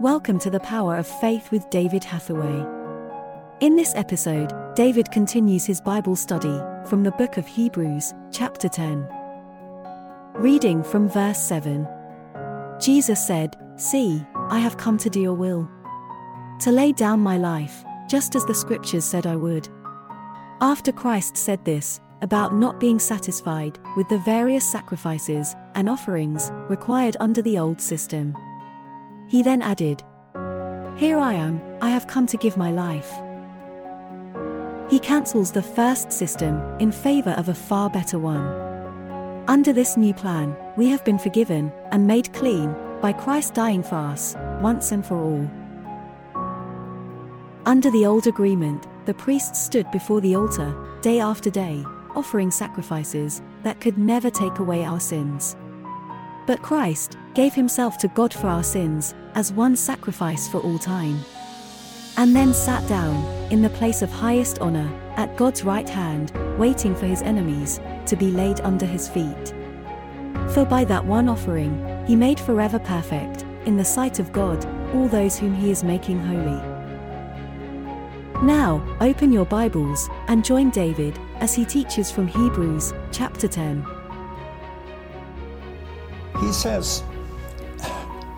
Welcome to the Power of Faith with David Hathaway. In this episode, David continues his Bible study from the book of Hebrews, chapter 10. Reading from verse 7 Jesus said, See, I have come to do your will. To lay down my life, just as the scriptures said I would. After Christ said this, about not being satisfied with the various sacrifices and offerings required under the old system. He then added, Here I am, I have come to give my life. He cancels the first system in favor of a far better one. Under this new plan, we have been forgiven and made clean by Christ dying for us, once and for all. Under the old agreement, the priests stood before the altar, day after day, offering sacrifices that could never take away our sins. But Christ gave himself to God for our sins, as one sacrifice for all time. And then sat down, in the place of highest honor, at God's right hand, waiting for his enemies to be laid under his feet. For by that one offering, he made forever perfect, in the sight of God, all those whom he is making holy. Now, open your Bibles and join David as he teaches from Hebrews chapter 10. He says,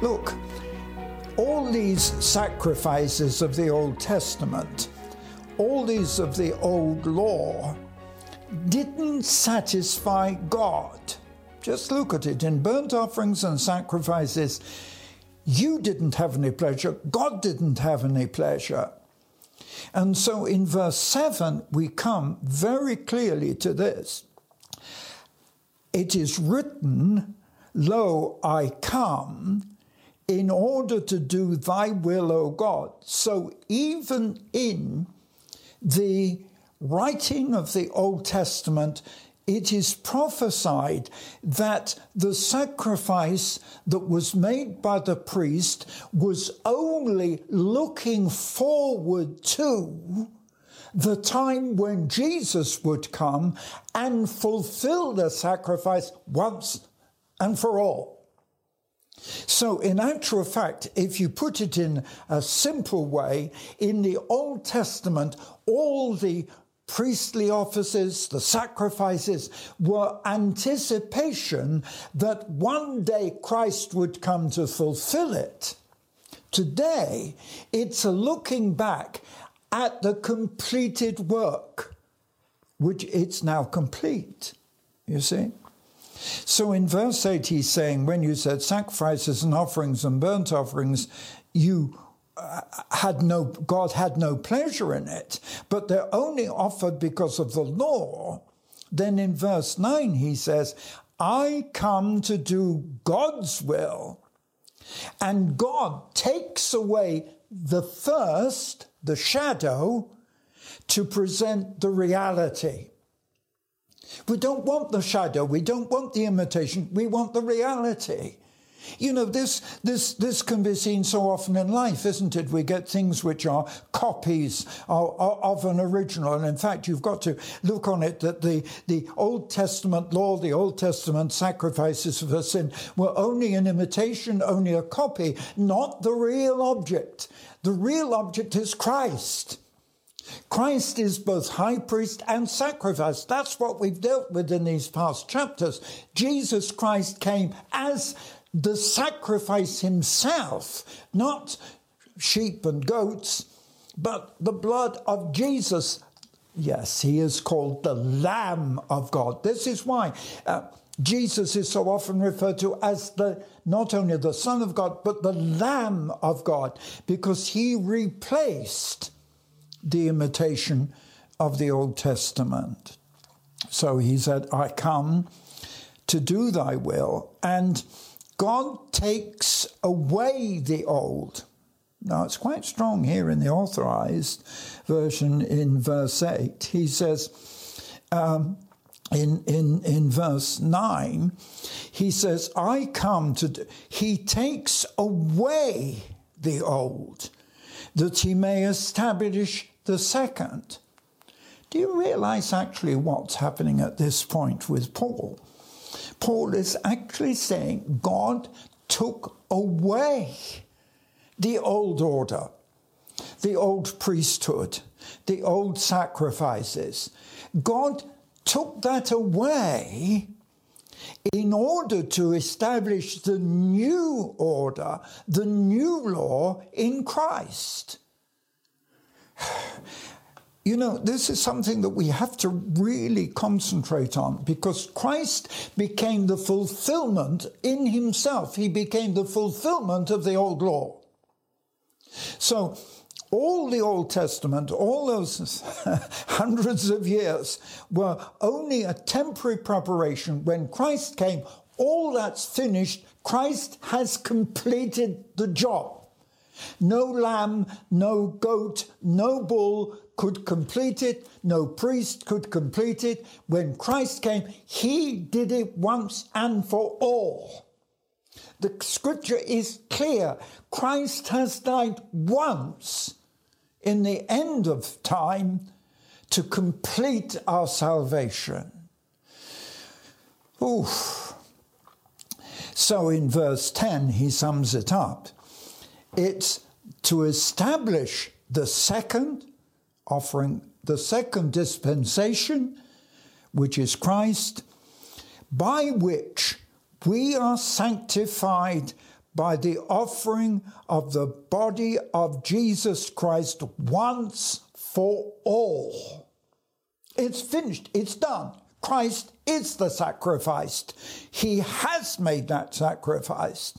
Look, all these sacrifices of the Old Testament, all these of the Old Law, didn't satisfy God. Just look at it in burnt offerings and sacrifices. You didn't have any pleasure, God didn't have any pleasure. And so in verse 7, we come very clearly to this. It is written, Lo, I come in order to do thy will, O God. So even in the writing of the Old Testament, it is prophesied that the sacrifice that was made by the priest was only looking forward to the time when Jesus would come and fulfill the sacrifice once and for all. So, in actual fact, if you put it in a simple way, in the Old Testament, all the priestly offices, the sacrifices were anticipation that one day Christ would come to fulfill it. Today, it's a looking back at the completed work, which it's now complete. You see? So in verse 8, he's saying, when you said sacrifices and offerings and burnt offerings, you uh, had no God had no pleasure in it, but they're only offered because of the law. Then in verse 9 he says, I come to do God's will. And God takes away the first, the shadow, to present the reality. We don't want the shadow, we don't want the imitation, we want the reality. You know, this, this, this can be seen so often in life, isn't it? We get things which are copies of, of, an original. And in fact, you've got to look on it that the, the Old Testament law, the Old Testament sacrifices for sin were only an imitation, only a copy, not the real object. The real object is Christ. Christ is both high priest and sacrifice. That's what we've dealt with in these past chapters. Jesus Christ came as the sacrifice himself, not sheep and goats, but the blood of Jesus. Yes, he is called the Lamb of God. This is why uh, Jesus is so often referred to as the not only the Son of God, but the Lamb of God, because he replaced the imitation of the Old Testament. So he said, I come to do thy will. And God takes away the old. Now, it's quite strong here in the authorized version in verse 8. He says, um, in, in, in verse 9, he says, I come to, do, he takes away the old, that he may establish the second. Do you realize actually what's happening at this point with Paul? Paul is actually saying God took away the old order, the old priesthood, the old sacrifices. God took that away in order to establish the new order, the new law in Christ. You know, this is something that we have to really concentrate on because Christ became the fulfillment in himself. He became the fulfillment of the old law. So, all the Old Testament, all those hundreds of years, were only a temporary preparation. When Christ came, all that's finished. Christ has completed the job. No lamb, no goat, no bull could complete it, no priest could complete it. When Christ came, he did it once and for all. The scripture is clear. Christ has died once in the end of time to complete our salvation. Oof. So in verse 10, he sums it up. It's to establish the second offering, the second dispensation, which is Christ, by which we are sanctified by the offering of the body of Jesus Christ once for all. It's finished, it's done. Christ is the sacrifice. He has made that sacrifice.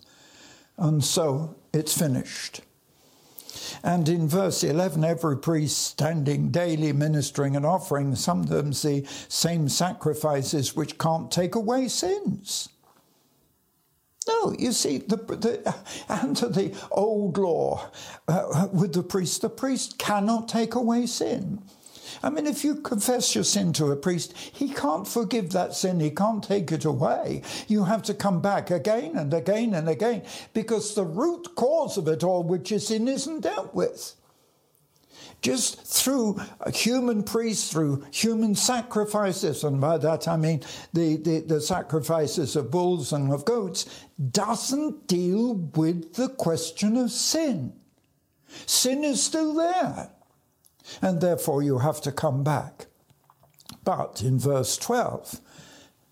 And so it's finished. And in verse 11, every priest standing daily ministering and offering sometimes the same sacrifices which can't take away sins. No, you see, the, the, under the old law uh, with the priest, the priest cannot take away sin. I mean, if you confess your sin to a priest, he can't forgive that sin, he can't take it away. You have to come back again and again and again because the root cause of it all, which is sin, isn't dealt with. Just through a human priest, through human sacrifices, and by that I mean the, the, the sacrifices of bulls and of goats, doesn't deal with the question of sin. Sin is still there and therefore you have to come back. But in verse 12,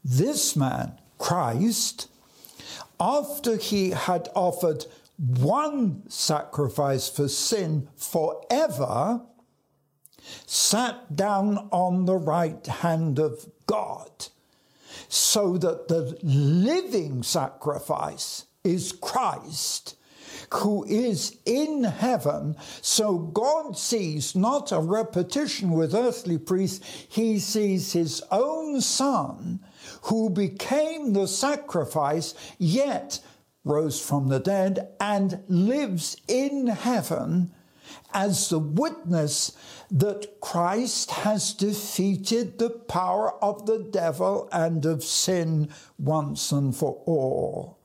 this man, Christ, after he had offered one sacrifice for sin forever, sat down on the right hand of God, so that the living sacrifice is Christ who is in heaven. So God sees not a repetition with earthly priests, he sees his own son who became the sacrifice, yet rose from the dead and lives in heaven as the witness that Christ has defeated the power of the devil and of sin once and for all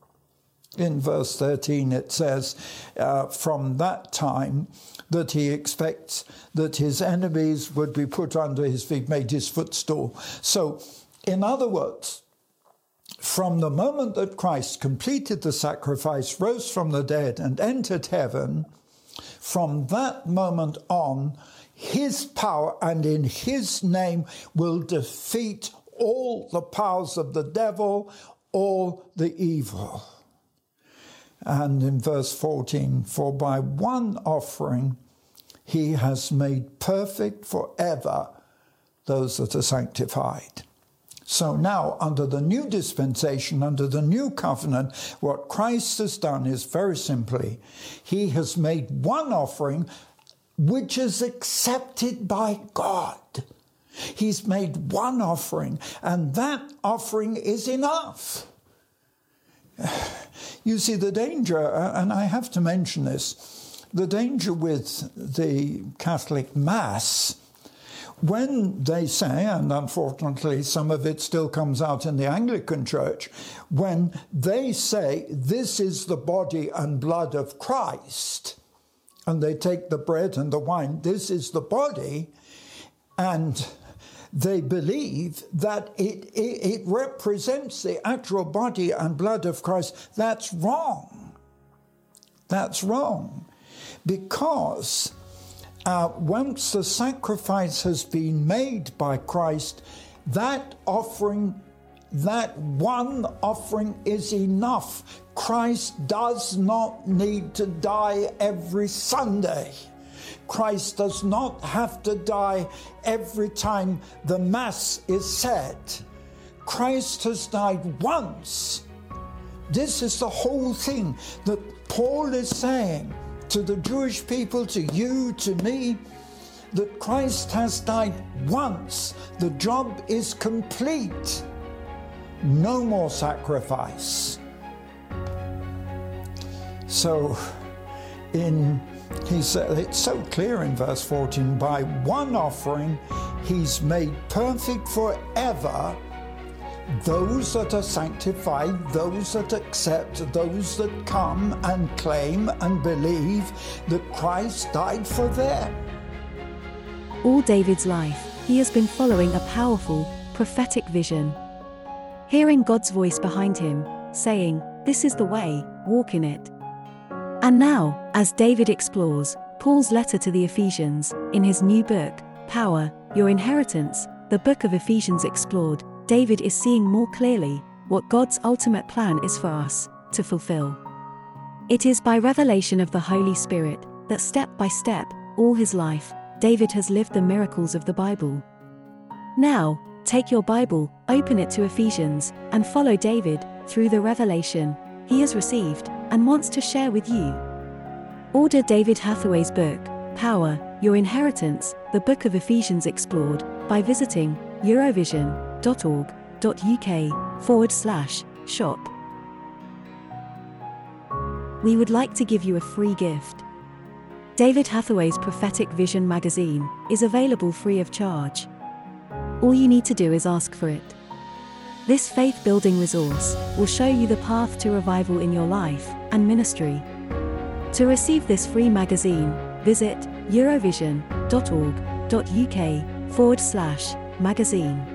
in verse 13 it says, uh, from that time, that he expects that his enemies would be put under his feet, made his footstool. So, in other words, from the moment that Christ completed the sacrifice, rose from the dead, and entered heaven, from that moment on, his power and in his name will defeat all the powers of the devil, all the evil. And in verse 14, for by one offering he has made perfect forever those that are sanctified. So now, under the new dispensation, under the new covenant, what Christ has done is very simply, he has made one offering which is accepted by God. He's made one offering, and that offering is enough. You see, the danger, uh, and I have to mention this, the danger with the Catholic Mass, when they say, and unfortunately some of it still comes out in the Anglican Church, when they say, this is the body and blood of Christ, and they take the bread and the wine, this is the body, and they believe that it, it, it, represents the actual body and blood of Christ. That's wrong. That's wrong. because uh, once the sacrifice has been made by Christ, that offering, that one offering is enough. Christ does not need to die every Sunday. Christ does not have to die every time the Mass is said. Christ has died once. This is the whole thing that Paul is saying to the Jewish people, to you, to me, that Christ has died once. The job is complete. No more sacrifice. So, in he said it's so clear in verse 14 by one offering he's made perfect forever those that are sanctified, those that accept, those that come and claim and believe that Christ died for them. All David's life, he has been following a powerful, prophetic vision. Hearing God's voice behind him, saying, This is the way, walk in it. And now, as David explores Paul's letter to the Ephesians, in his new book, Power, Your Inheritance, the book of Ephesians explored, David is seeing more clearly what God's ultimate plan is for us to fulfill. It is by revelation of the Holy Spirit that step by step, all his life, David has lived the miracles of the Bible. Now, take your Bible, open it to Ephesians, and follow David through the revelation he has received and wants to share with you. Order David Hathaway's book, Power, Your Inheritance, the Book of Ephesians Explored, by visiting eurovision.org.uk forward slash shop. We would like to give you a free gift. David Hathaway's Prophetic Vision magazine is available free of charge. All you need to do is ask for it. This faith building resource will show you the path to revival in your life and ministry. To receive this free magazine, visit eurovision.org.uk forward slash magazine.